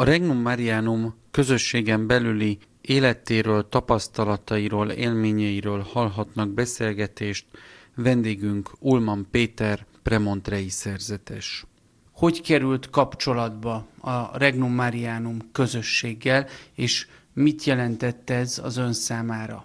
A Regnum Marianum közösségen belüli életéről, tapasztalatairól, élményeiről hallhatnak beszélgetést vendégünk Ulman Péter, Premontrei szerzetes. Hogy került kapcsolatba a Regnum Marianum közösséggel, és mit jelentett ez az ön számára?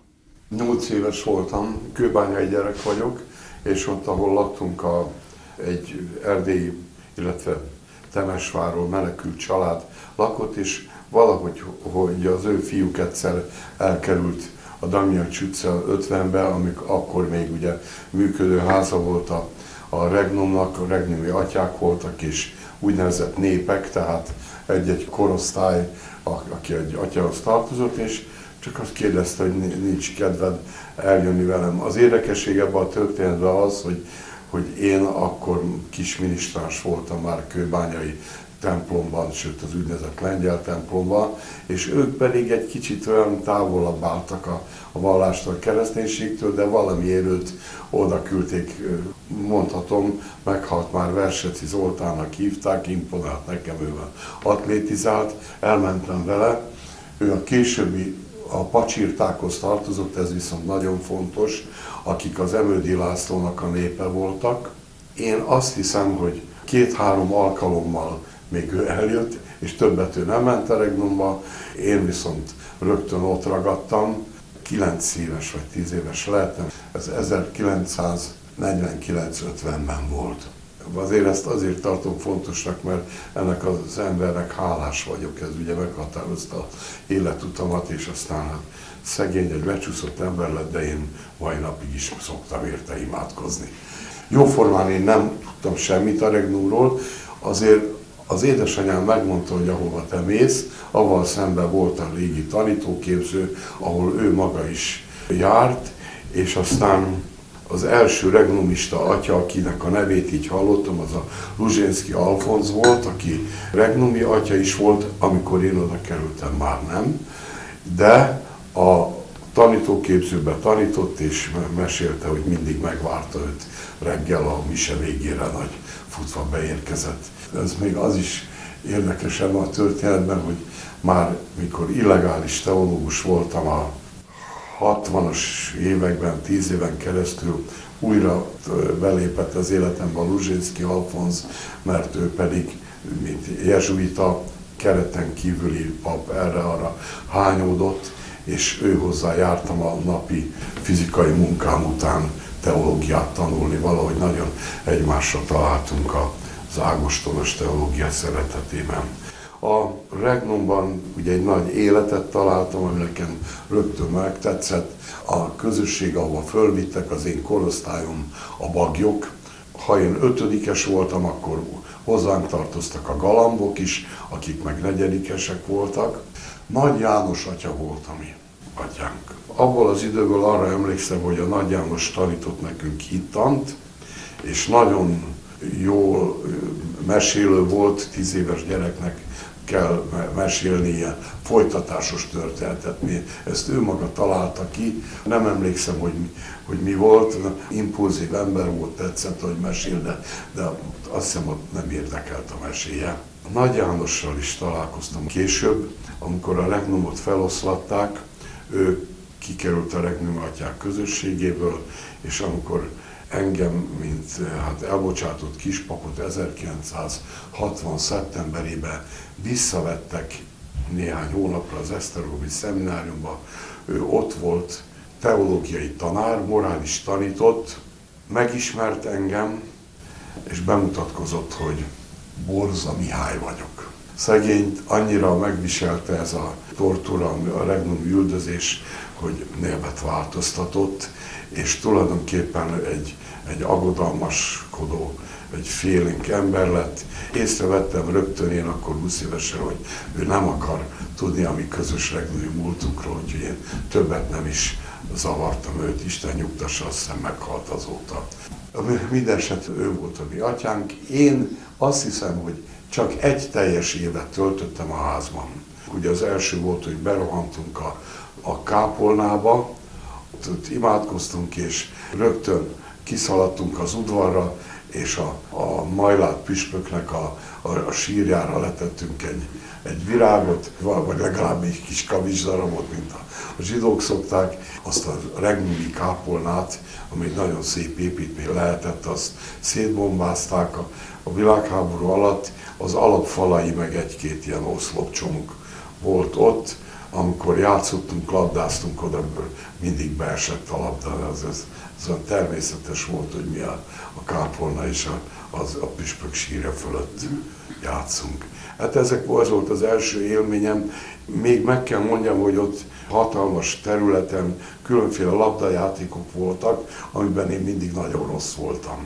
Nyolc éves voltam, kőbányai gyerek vagyok, és ott, ahol laktunk, a, egy erdélyi, illetve Temesváról menekült család lakott, és valahogy hogy az ő fiúk egyszer elkerült a Damian utca 50-be, amik akkor még ugye működő háza volt a, a Regnumnak, a Regnumi atyák voltak, és úgynevezett népek, tehát egy-egy korosztály, aki egy atyahoz tartozott, és csak azt kérdezte, hogy nincs kedved eljönni velem. Az érdekesség ebben a történetben az, hogy, hogy én akkor kis minisztráns voltam már kőbányai templomban, sőt az úgynevezett lengyel templomban, és ők pedig egy kicsit olyan távolabb álltak a, a vallástól, a kereszténységtől, de valamiért őt oda küldték, mondhatom, meghalt már Verseci Zoltánnak hívták, imponált nekem, ő atlétizált, elmentem vele, ő a későbbi a pacsírtákhoz tartozott, ez viszont nagyon fontos, akik az Emődi Lászlónak a népe voltak. Én azt hiszem, hogy két-három alkalommal még ő eljött, és többet ő nem ment a Regnumba, én viszont rögtön ott ragadtam, 9 éves vagy 10 éves lehetem, ez 1949-50-ben volt. Azért ezt azért tartom fontosnak, mert ennek az embernek hálás vagyok, ez ugye meghatározta életutamat, és aztán hát szegény, egy becsúszott ember lett, de én mai napig is szoktam érte imádkozni. Jóformán én nem tudtam semmit a Regnúról, azért az édesanyám megmondta, hogy ahova te mész, avval szemben volt a régi tanítóképző, ahol ő maga is járt, és aztán az első regnumista atya, akinek a nevét így hallottam, az a Luzsénszki Alfonz volt, aki regnumi atya is volt, amikor én oda kerültem, már nem, de a tanítóképzőbe tanított, és mesélte, hogy mindig megvárta őt reggel a mise végére nagy futva beérkezett. Ez még az is érdekes ebben a történetben, hogy már mikor illegális teológus voltam a 60-as években, 10 éven keresztül újra belépett az életembe a Luzsinszki Alfonz, mert ő pedig, mint jezsuita, kereten kívüli pap erre-arra hányódott, és ő hozzá jártam a napi fizikai munkám után teológiát tanulni, valahogy nagyon egymásra találtunk az ágostonos teológia szeretetében. A Regnumban ugye egy nagy életet találtam, ami nekem rögtön megtetszett. A közösség, ahova fölvittek az én korosztályom, a bagyok. Ha én ötödikes voltam, akkor hozzánk tartoztak a galambok is, akik meg negyedikesek voltak. Nagy János atya volt a mi atyánk. Abból az időből arra emlékszem, hogy a Nagy János tanított nekünk hittant, és nagyon jól mesélő volt, tíz éves gyereknek kell mesélnie folytatásos történetet. Ezt ő maga találta ki. Nem emlékszem, hogy mi, hogy mi volt. Impulzív ember volt, tetszett, hogy mesél, de, de azt hiszem, hogy nem érdekelt a meséje. Nagy Jánossal is találkoztam később, amikor a regnumot feloszlatták, ő kikerült a regnum atyák közösségéből, és amikor engem, mint hát elbocsátott kispapot 1960. szeptemberében visszavettek néhány hónapra az Esztergomi szemináriumba. Ő ott volt, teológiai tanár, morális tanított, megismert engem, és bemutatkozott, hogy Borza Mihály vagyok. Szegényt annyira megviselte ez a tortúra, a regnum üldözés, hogy névet változtatott, és tulajdonképpen egy, egy aggodalmaskodó, egy félénk ember lett. Észrevettem rögtön én akkor 20 évesen, hogy ő nem akar tudni a mi közös regnői múltunkról, úgyhogy én többet nem is zavartam őt, Isten nyugtassa, azt hiszem meghalt azóta. Mindeneset ő volt a mi atyánk. Én azt hiszem, hogy csak egy teljes évet töltöttem a házban. Ugye az első volt, hogy berohantunk a, a kápolnába, ott, ott imádkoztunk, és rögtön kiszaladtunk az udvarra, és a, a majlát püspöknek a, a, a sírjára letettünk egy egy virágot, vagy legalább egy kis kavicsdarabot, mint a, a zsidók szokták, azt a regnumi kápolnát, ami egy nagyon szép építmény lehetett, azt szétbombázták a, a világháború alatt, az alapfalai meg egy-két ilyen oszlopcsomuk volt ott, amikor játszottunk, labdáztunk, oda mindig beesett a labda, ez, ez, ez olyan természetes volt, hogy mi a, a kápolna és a, az, a püspök sírja fölött játszunk. Hát ezek ez volt az első élményem. Még meg kell mondjam, hogy ott hatalmas területen különféle labdajátékok voltak, amiben én mindig nagyon rossz voltam.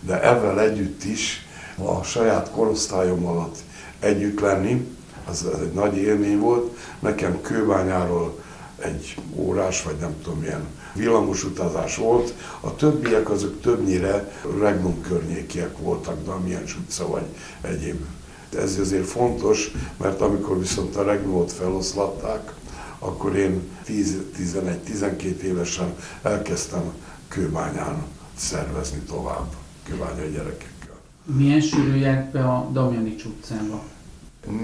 De ezzel együtt is a saját korosztályom alatt együtt lenni, az, egy nagy élmény volt. Nekem kőbányáról egy órás, vagy nem tudom milyen villamos utazás volt. A többiek azok többnyire Regnum környékiek voltak, Damiens utca vagy egyéb. Ez azért fontos, mert amikor viszont a Regnumot feloszlatták, akkor én 11-12 évesen elkezdtem kőbányán szervezni tovább, kőbányai gyerekekkel. Milyen sűrű járt be a Damjanics utcába?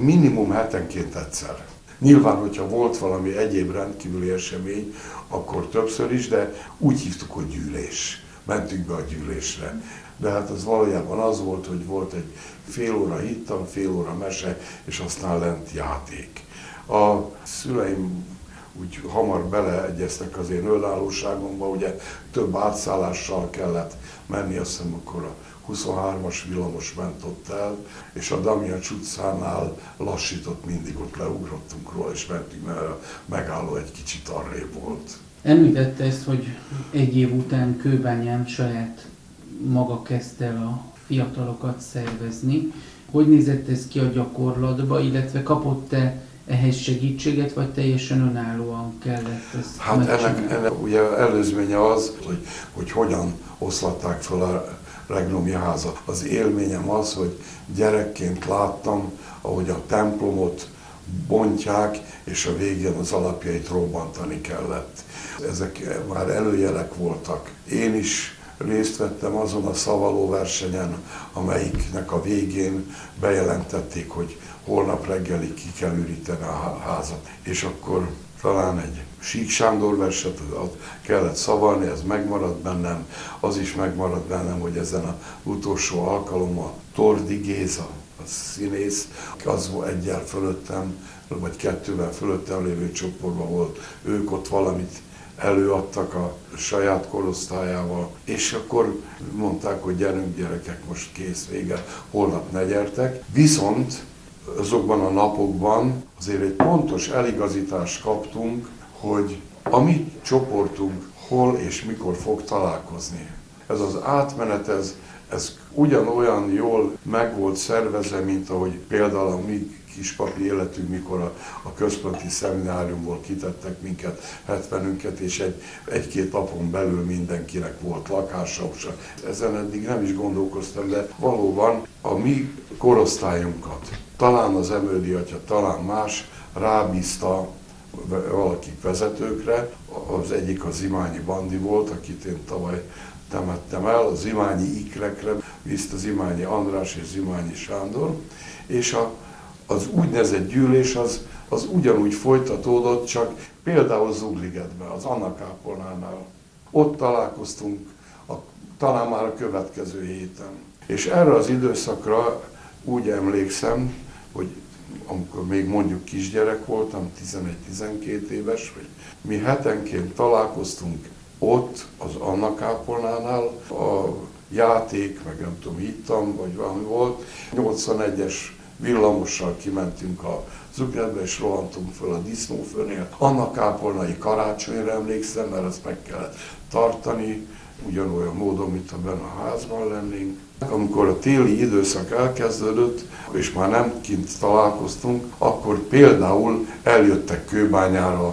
Minimum hetenként egyszer. Nyilván, hogyha volt valami egyéb rendkívüli esemény, akkor többször is, de úgy hívtuk, hogy gyűlés. Mentünk be a gyűlésre. De hát az valójában az volt, hogy volt egy fél óra hittam, fél óra mese, és aztán lent játék. A szüleim úgy hamar beleegyeztek az én önállóságomba, ugye több átszállással kellett menni, azt hiszem akkor a 23-as villamos ment ott el, és a Damian utcánál lassított, mindig ott leugrottunk róla, és mentünk, mert a megálló egy kicsit arrébb volt. Említette ezt, hogy egy év után Kőbányán saját maga kezdte el a fiatalokat szervezni. Hogy nézett ez ki a gyakorlatba, illetve kapott-e ehhez segítséget, vagy teljesen önállóan kellett ezt Hát ennek, ennek ugye előzménye az, hogy, hogy hogyan oszlatták fel a regnumi házat. Az élményem az, hogy gyerekként láttam, ahogy a templomot bontják, és a végén az alapjait robbantani kellett. Ezek már előjelek voltak. Én is részt vettem azon a szavaló versenyen, amelyiknek a végén bejelentették, hogy holnap reggelig ki kell üríteni a házat. És akkor talán egy Sík Sándor verset ott kellett szavalni, ez megmaradt bennem, az is megmaradt bennem, hogy ezen a utolsó alkalommal Tordi Géza, a színész, az egyel fölöttem, vagy kettővel fölöttem lévő csoportban volt, ők ott valamit előadtak a saját korosztályával, és akkor mondták, hogy gyerünk gyerekek, most kész, vége, holnap ne gyertek. Viszont azokban a napokban azért egy pontos eligazítást kaptunk, hogy a mi csoportunk hol és mikor fog találkozni. Ez az átmenet, ez, ez ugyanolyan jól meg volt szervezve, mint ahogy például a mi kispapi életünk, mikor a, a központi szemináriumból kitettek minket, 70-ünket, és egy, egy-két napon belül mindenkinek volt lakása. Ezen eddig nem is gondolkoztam, de valóban a mi korosztályunkat, talán az Emődi atya, talán más, rábízta valakik vezetőkre. Az egyik az Imányi Bandi volt, akit én tavaly temettem el, az Imányi Ikrekre, bízta az Imányi András és Imányi Sándor, és a, az úgynevezett gyűlés az, az ugyanúgy folytatódott, csak például Zugligetben, az Anna Kápolnánál. Ott találkoztunk a, talán már a következő héten. És erre az időszakra úgy emlékszem, hogy amikor még mondjuk kisgyerek voltam, 11-12 éves, hogy mi hetenként találkoztunk ott, az Anna Kápolnánál, a játék, meg nem tudom, hittam, vagy valami volt. 81-es villamossal kimentünk a Zugredbe, és rohantunk föl a disznófőnél. Anna kápolnai karácsonyra emlékszem, mert ezt meg kellett tartani, ugyanolyan módon, mint ha benne a házban lennénk. Amikor a téli időszak elkezdődött, és már nem kint találkoztunk, akkor például eljöttek kőbányára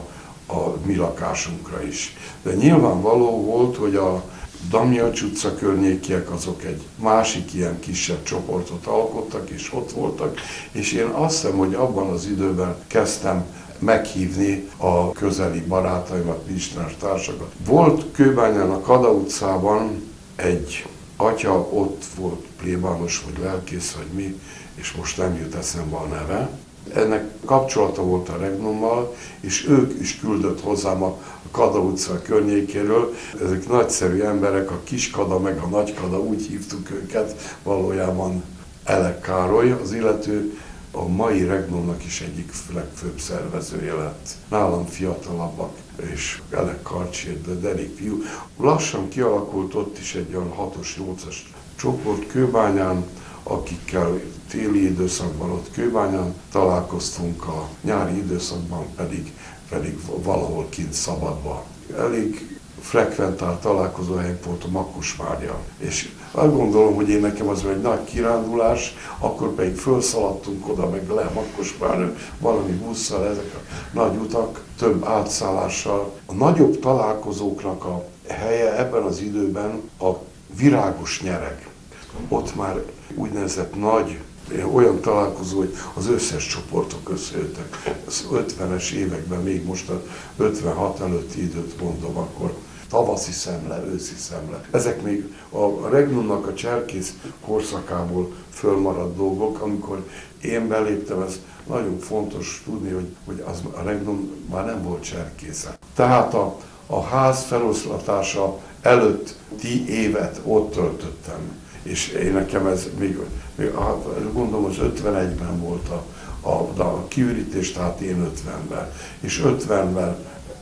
a mi lakásunkra is. De nyilvánvaló volt, hogy a Damjacs utca környékiek azok egy másik ilyen kisebb csoportot alkottak, és ott voltak, és én azt hiszem, hogy abban az időben kezdtem meghívni a közeli barátaimat, Istenes társakat. Volt Kőbányán a Kada utcában egy atya, ott volt plébános, vagy lelkész, vagy mi, és most nem jut eszembe a neve, ennek kapcsolata volt a Regnummal, és ők is küldött hozzám a Kada utca környékéről. Ezek nagyszerű emberek, a Kiskada meg a Nagykada, úgy hívtuk őket, valójában Elek Károly, az illető a mai Regnumnak is egyik legfőbb szervezője lett. Nálam fiatalabbak, és Elek Karcsér, de derék fiú. Lassan kialakult ott is egy olyan 6-os, 8-as csoport Kőbányán, akikkel téli időszakban ott Kőbányán találkoztunk, a nyári időszakban pedig, pedig valahol kint szabadban. Elég frekventált találkozóhelyünk volt a Makosvárja. És azt gondolom, hogy én nekem az egy nagy kirándulás, akkor pedig felszaladtunk oda, meg le Makosvárja, valami busszal, ezek a nagy utak, több átszállással. A nagyobb találkozóknak a helye ebben az időben a virágos nyereg. Ott már úgynevezett nagy olyan találkozó, hogy az összes csoportok összejöttek. Ez 50-es években, még most a 56 előtti időt mondom, akkor tavaszi szemle, őszi szemle. Ezek még a Regnumnak a cserkész korszakából fölmaradt dolgok, amikor én beléptem, ez nagyon fontos tudni, hogy, hogy az, a Regnum már nem volt cserkésze. Tehát a, a ház feloszlatása előtti évet ott töltöttem. És én nekem ez még, még gondolom az 51-ben volt a, a, a kiürítés, tehát én 50-ben. És 50-ben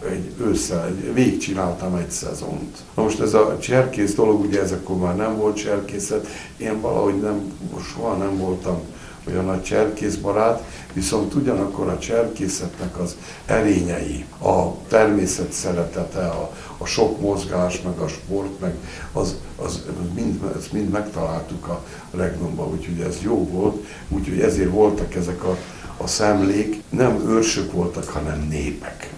egy ősszel, egy, végigcsináltam egy szezont. Na most ez a cserkész dolog, ugye ezekor már nem volt cserkészet, én valahogy nem, soha nem voltam olyan nagy cserkészbarát, viszont ugyanakkor a cserkészetnek az erényei, a természet szeretete, a, a sok mozgás, meg a sport, meg az, az mind, ezt mind megtaláltuk a Regnumban, úgyhogy ez jó volt, úgyhogy ezért voltak ezek a, a szemlék, nem őrsök voltak, hanem népek.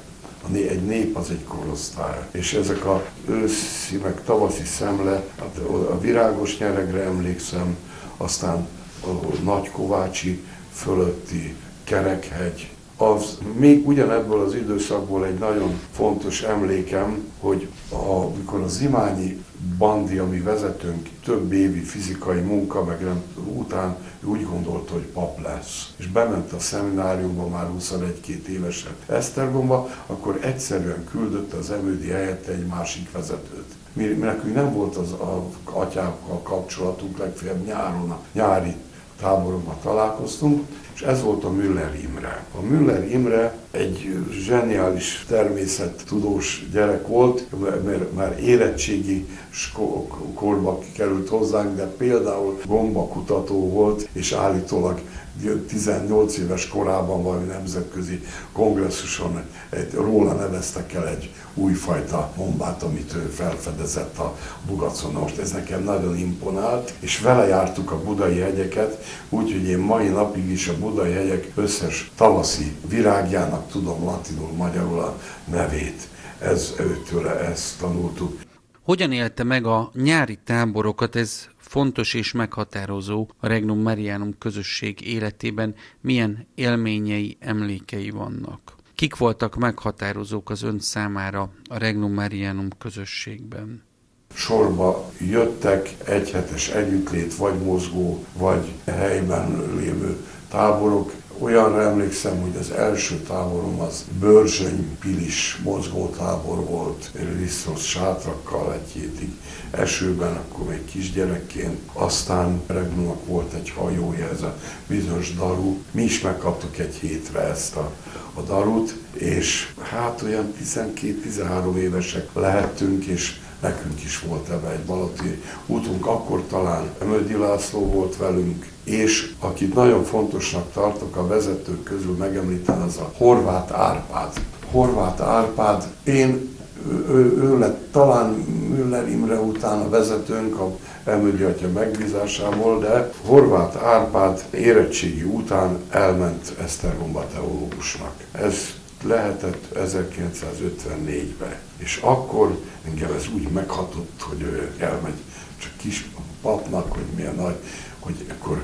Egy nép az egy korosztály. És ezek a őszi, meg tavaszi szemle, hát a virágos nyeregre emlékszem, aztán a Nagykovácsi fölötti Kerekhegy, az még ugyanebből az időszakból egy nagyon fontos emlékem, hogy amikor a Zimányi Bandi, ami vezetőnk, több évi fizikai munka, meg nem, után ő úgy gondolta, hogy pap lesz. És bement a szemináriumba már 21-2 évesen Esztergomba, akkor egyszerűen küldött az emődi helyett egy másik vezetőt. Mi, nekünk nem volt az a atyákkal kapcsolatunk, legfeljebb nyáron, a nyári táborokban találkoztunk, és ez volt a Müller Imre. A Müller Imre egy zseniális természettudós gyerek volt, mert már érettségi korba került hozzánk, de például gombakutató volt, és állítólag 18 éves korában valami nemzetközi kongresszuson egy, róla neveztek el egy újfajta bombát, amit ő felfedezett a Bugacon. Most ez nekem nagyon imponált, és vele jártuk a budai hegyeket, úgyhogy én mai napig is a budai hegyek összes tavaszi virágjának tudom latinul, magyarul a nevét. Ez őtőle ezt tanultuk. Hogyan élte meg a nyári táborokat? Ez fontos és meghatározó a Regnum Marianum közösség életében. Milyen élményei, emlékei vannak? Kik voltak meghatározók az ön számára a Regnum Marianum közösségben? Sorba jöttek egyhetes együttlét, vagy mozgó, vagy helyben lévő táborok, Olyanra emlékszem, hogy az első táborom az Börzsöny Pilis mozgótábor volt, Risztrosz sátrakkal egy hétig esőben, akkor még kisgyerekként. Aztán Regnumnak volt egy hajója, ez a bizonyos daru. Mi is megkaptuk egy hétre ezt a, a darut, és hát olyan 12-13 évesek lehettünk, és nekünk is volt ebben egy balati útunk, akkor talán Emödi László volt velünk, és akit nagyon fontosnak tartok a vezetők közül megemlíteni, az a Horváth Árpád. Horváth Árpád, én ő, ő lett talán Müller Imre után a vezetőnk a Elmögyi atya megbízásából, de Horváth Árpád érettségi után elment Esztergomba teológusnak. Ez lehetett 1954-ben. És akkor engem ez úgy meghatott, hogy ő elmegy csak kis papnak, hogy milyen nagy, hogy akkor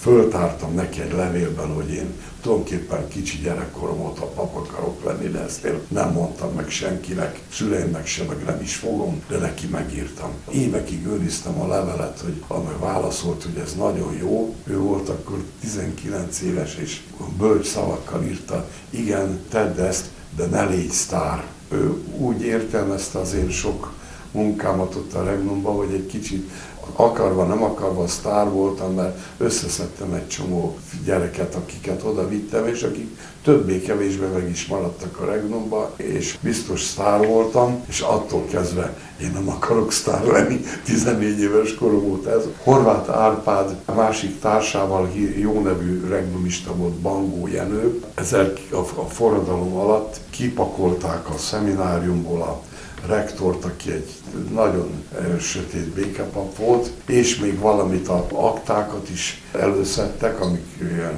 föltártam neki egy levélben, hogy én tulajdonképpen kicsi gyerekkorom óta pap akarok lenni, de ezt én nem mondtam meg senkinek, szüleimnek sem, meg nem is fogom, de neki megírtam. Évekig őriztem a levelet, hogy amely válaszolt, hogy ez nagyon jó. Ő volt akkor 19 éves, és bölcs szavakkal írta, igen, tedd ezt, de ne légy sztár. Ő úgy értelmezte az én sok munkámat ott a Regnumban, hogy egy kicsit akarva, nem akarva sztár voltam, mert összeszedtem egy csomó gyereket, akiket oda vittem, és akik többé-kevésbé meg is maradtak a Regnumba, és biztos sztár voltam, és attól kezdve én nem akarok sztár lenni, 14 éves korom óta ez. Horváth Árpád a másik társával jó nevű regnumista volt Bangó Jenő. Ezek a forradalom alatt kipakolták a szemináriumból a rektort, aki egy nagyon sötét békepap volt, és még valamit a aktákat is előszedtek, amik ilyen,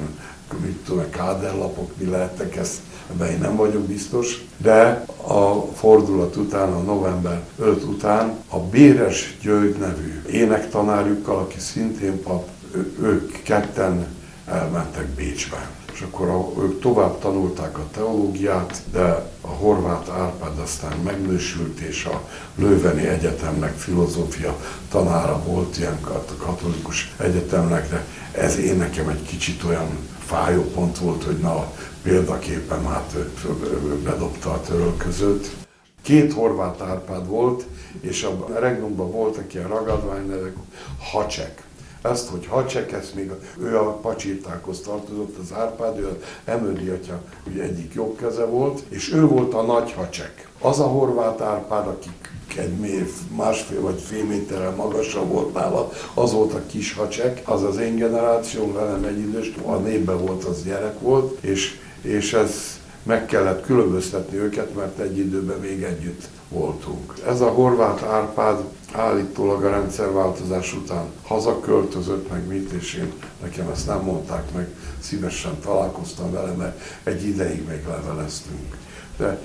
mit tudom, káderlapok, mi lehettek, ezt ebben én nem vagyok biztos, de a fordulat után, a november 5 után a Béres György nevű énektanárjukkal, aki szintén pap, ők ketten elmentek Bécsbe és akkor a, ők tovább tanulták a teológiát, de a horvát Árpád aztán megnősült, és a Lőveni Egyetemnek filozófia tanára volt ilyen katolikus egyetemnek, de ez én nekem egy kicsit olyan fájó pont volt, hogy na, példaképpen hát bedobta a törölközőt. Két horvát Árpád volt, és a Regnumban voltak ilyen ragadványnevek, Hacsek ezt, hogy Hacsek, ezt még ő a pacsirtákhoz tartozott, az Árpád, ő az Emődi atya ugye egyik jobb keze volt, és ő volt a nagy Hacsek. Az a horvát Árpád, akik egy másfél vagy fél méterrel magasabb volt nála, az volt a kis hacsek, az az én generációm, velem egy idős, a népben volt, az gyerek volt, és, és ez meg kellett különböztetni őket, mert egy időben még együtt voltunk. Ez a horvát Árpád állítólag a rendszerváltozás után hazaköltözött, meg mit, és én nekem ezt nem mondták meg, szívesen találkoztam vele, mert egy ideig még leveleztünk. De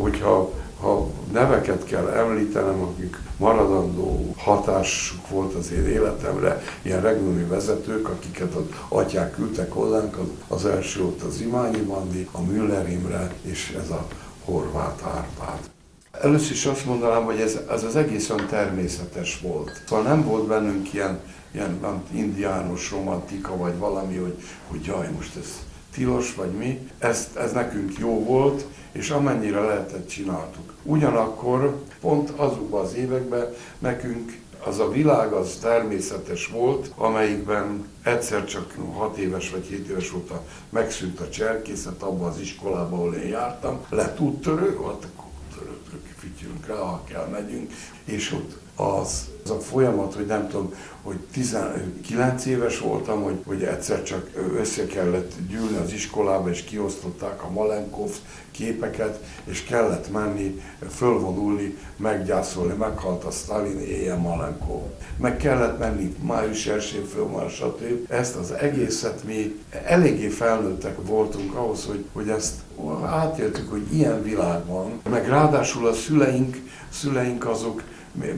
hogyha ha neveket kell említenem, akik maradandó hatásuk volt az én életemre, ilyen regnumi vezetők, akiket az atyák küldtek hozzánk, az, az első ott az Imányi Mandi, a Müller Imre, és ez a Horváth Árpád. Először is azt mondanám, hogy ez, az egész olyan természetes volt. Szóval nem volt bennünk ilyen, ilyen indiános romantika, vagy valami, hogy, hogy jaj, most ez tilos, vagy mi. Ez, ez nekünk jó volt, és amennyire lehetett csináltuk. Ugyanakkor pont azokban az években nekünk az a világ az természetes volt, amelyikben egyszer csak 6 éves vagy 7 éves volt, megszűnt a cserkészet abban az iskolában, ahol én jártam, lett úttörő, ott fütyülünk rá, ha kell, megyünk, és ott az, az a folyamat, hogy nem tudom, hogy 19 éves voltam, hogy, hogy egyszer csak össze kellett gyűlni az iskolába, és kiosztották a Malenkov képeket, és kellett menni, fölvonulni, meggyászolni, meghalt a Stalin, éjjel Malenkov. Meg kellett menni május 1 fölmar, stb. Ezt az egészet mi eléggé felnőttek voltunk ahhoz, hogy, hogy ezt átéltük, hogy ilyen világ van, meg ráadásul a szüleink, szüleink azok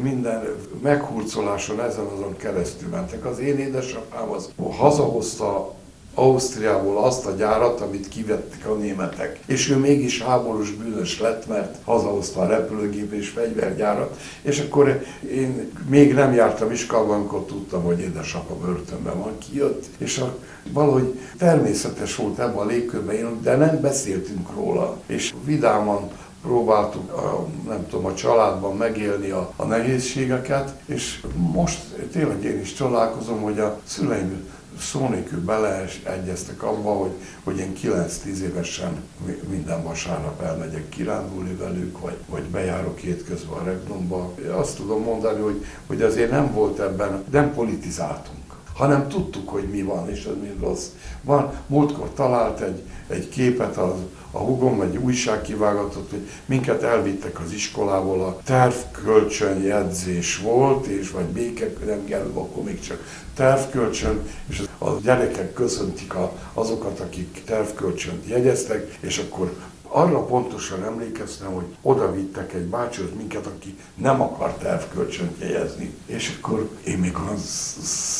minden meghurcoláson ezen azon keresztül mentek. Az én édesapám az hazahozta Ausztriából azt a gyárat, amit kivettek a németek. És ő mégis háborús bűnös lett, mert hazahozta a repülőgép és fegyvergyárat. És akkor én még nem jártam iskolában, amikor tudtam, hogy édesapa börtönben van, kijött, és a, valahogy természetes volt ebben a légkörben, de nem beszéltünk róla. És vidáman próbáltuk a, nem tudom, a családban megélni a, a nehézségeket, és most tényleg én is csodálkozom, hogy a szüleim szó nélkül beleegyeztek abba, hogy, hogy én 9-10 évesen minden vasárnap elmegyek kirándulni velük, vagy, vagy bejárok étközben a Regnumba. Azt tudom mondani, hogy, hogy azért nem volt ebben, nem politizáltunk hanem tudtuk, hogy mi van, és az mi rossz. Van, múltkor talált egy, egy képet az, a hugom, egy újságkivágatot, hogy minket elvittek az iskolából, a tervkölcsönjegyzés volt, és vagy békek, nem kell, akkor még csak tervkölcsön, és a gyerekek köszöntik a, azokat, akik tervkölcsönt jegyeztek, és akkor arra pontosan emlékeztem, hogy oda vittek egy bácsihoz minket, aki nem akart elvkölcsönt jegezni. És akkor én még olyan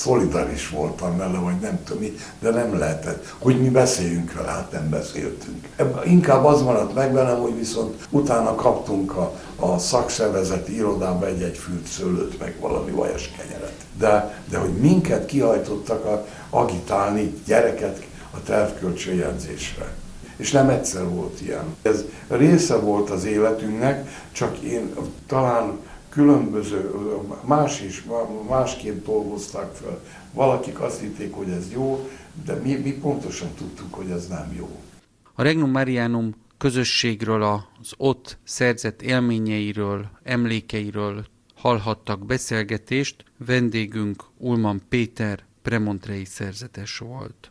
szolidaris voltam vele, vagy nem tudom mi, de nem lehetett, hogy mi beszéljünk vele, hát nem beszéltünk. Inkább az maradt meg velem, hogy viszont utána kaptunk a, a szakszervezeti irodába egy-egy fült szőlőt, meg valami vajas kenyeret. De, de hogy minket kihajtottak a, agitálni gyereket a tervkölcsönjegyzésre és nem egyszer volt ilyen. Ez része volt az életünknek, csak én talán különböző, más is, másként dolgozták fel. Valakik azt hitték, hogy ez jó, de mi, mi pontosan tudtuk, hogy ez nem jó. A Regnum Marianum közösségről, az ott szerzett élményeiről, emlékeiről hallhattak beszélgetést. Vendégünk Ulman Péter, premontrei szerzetes volt.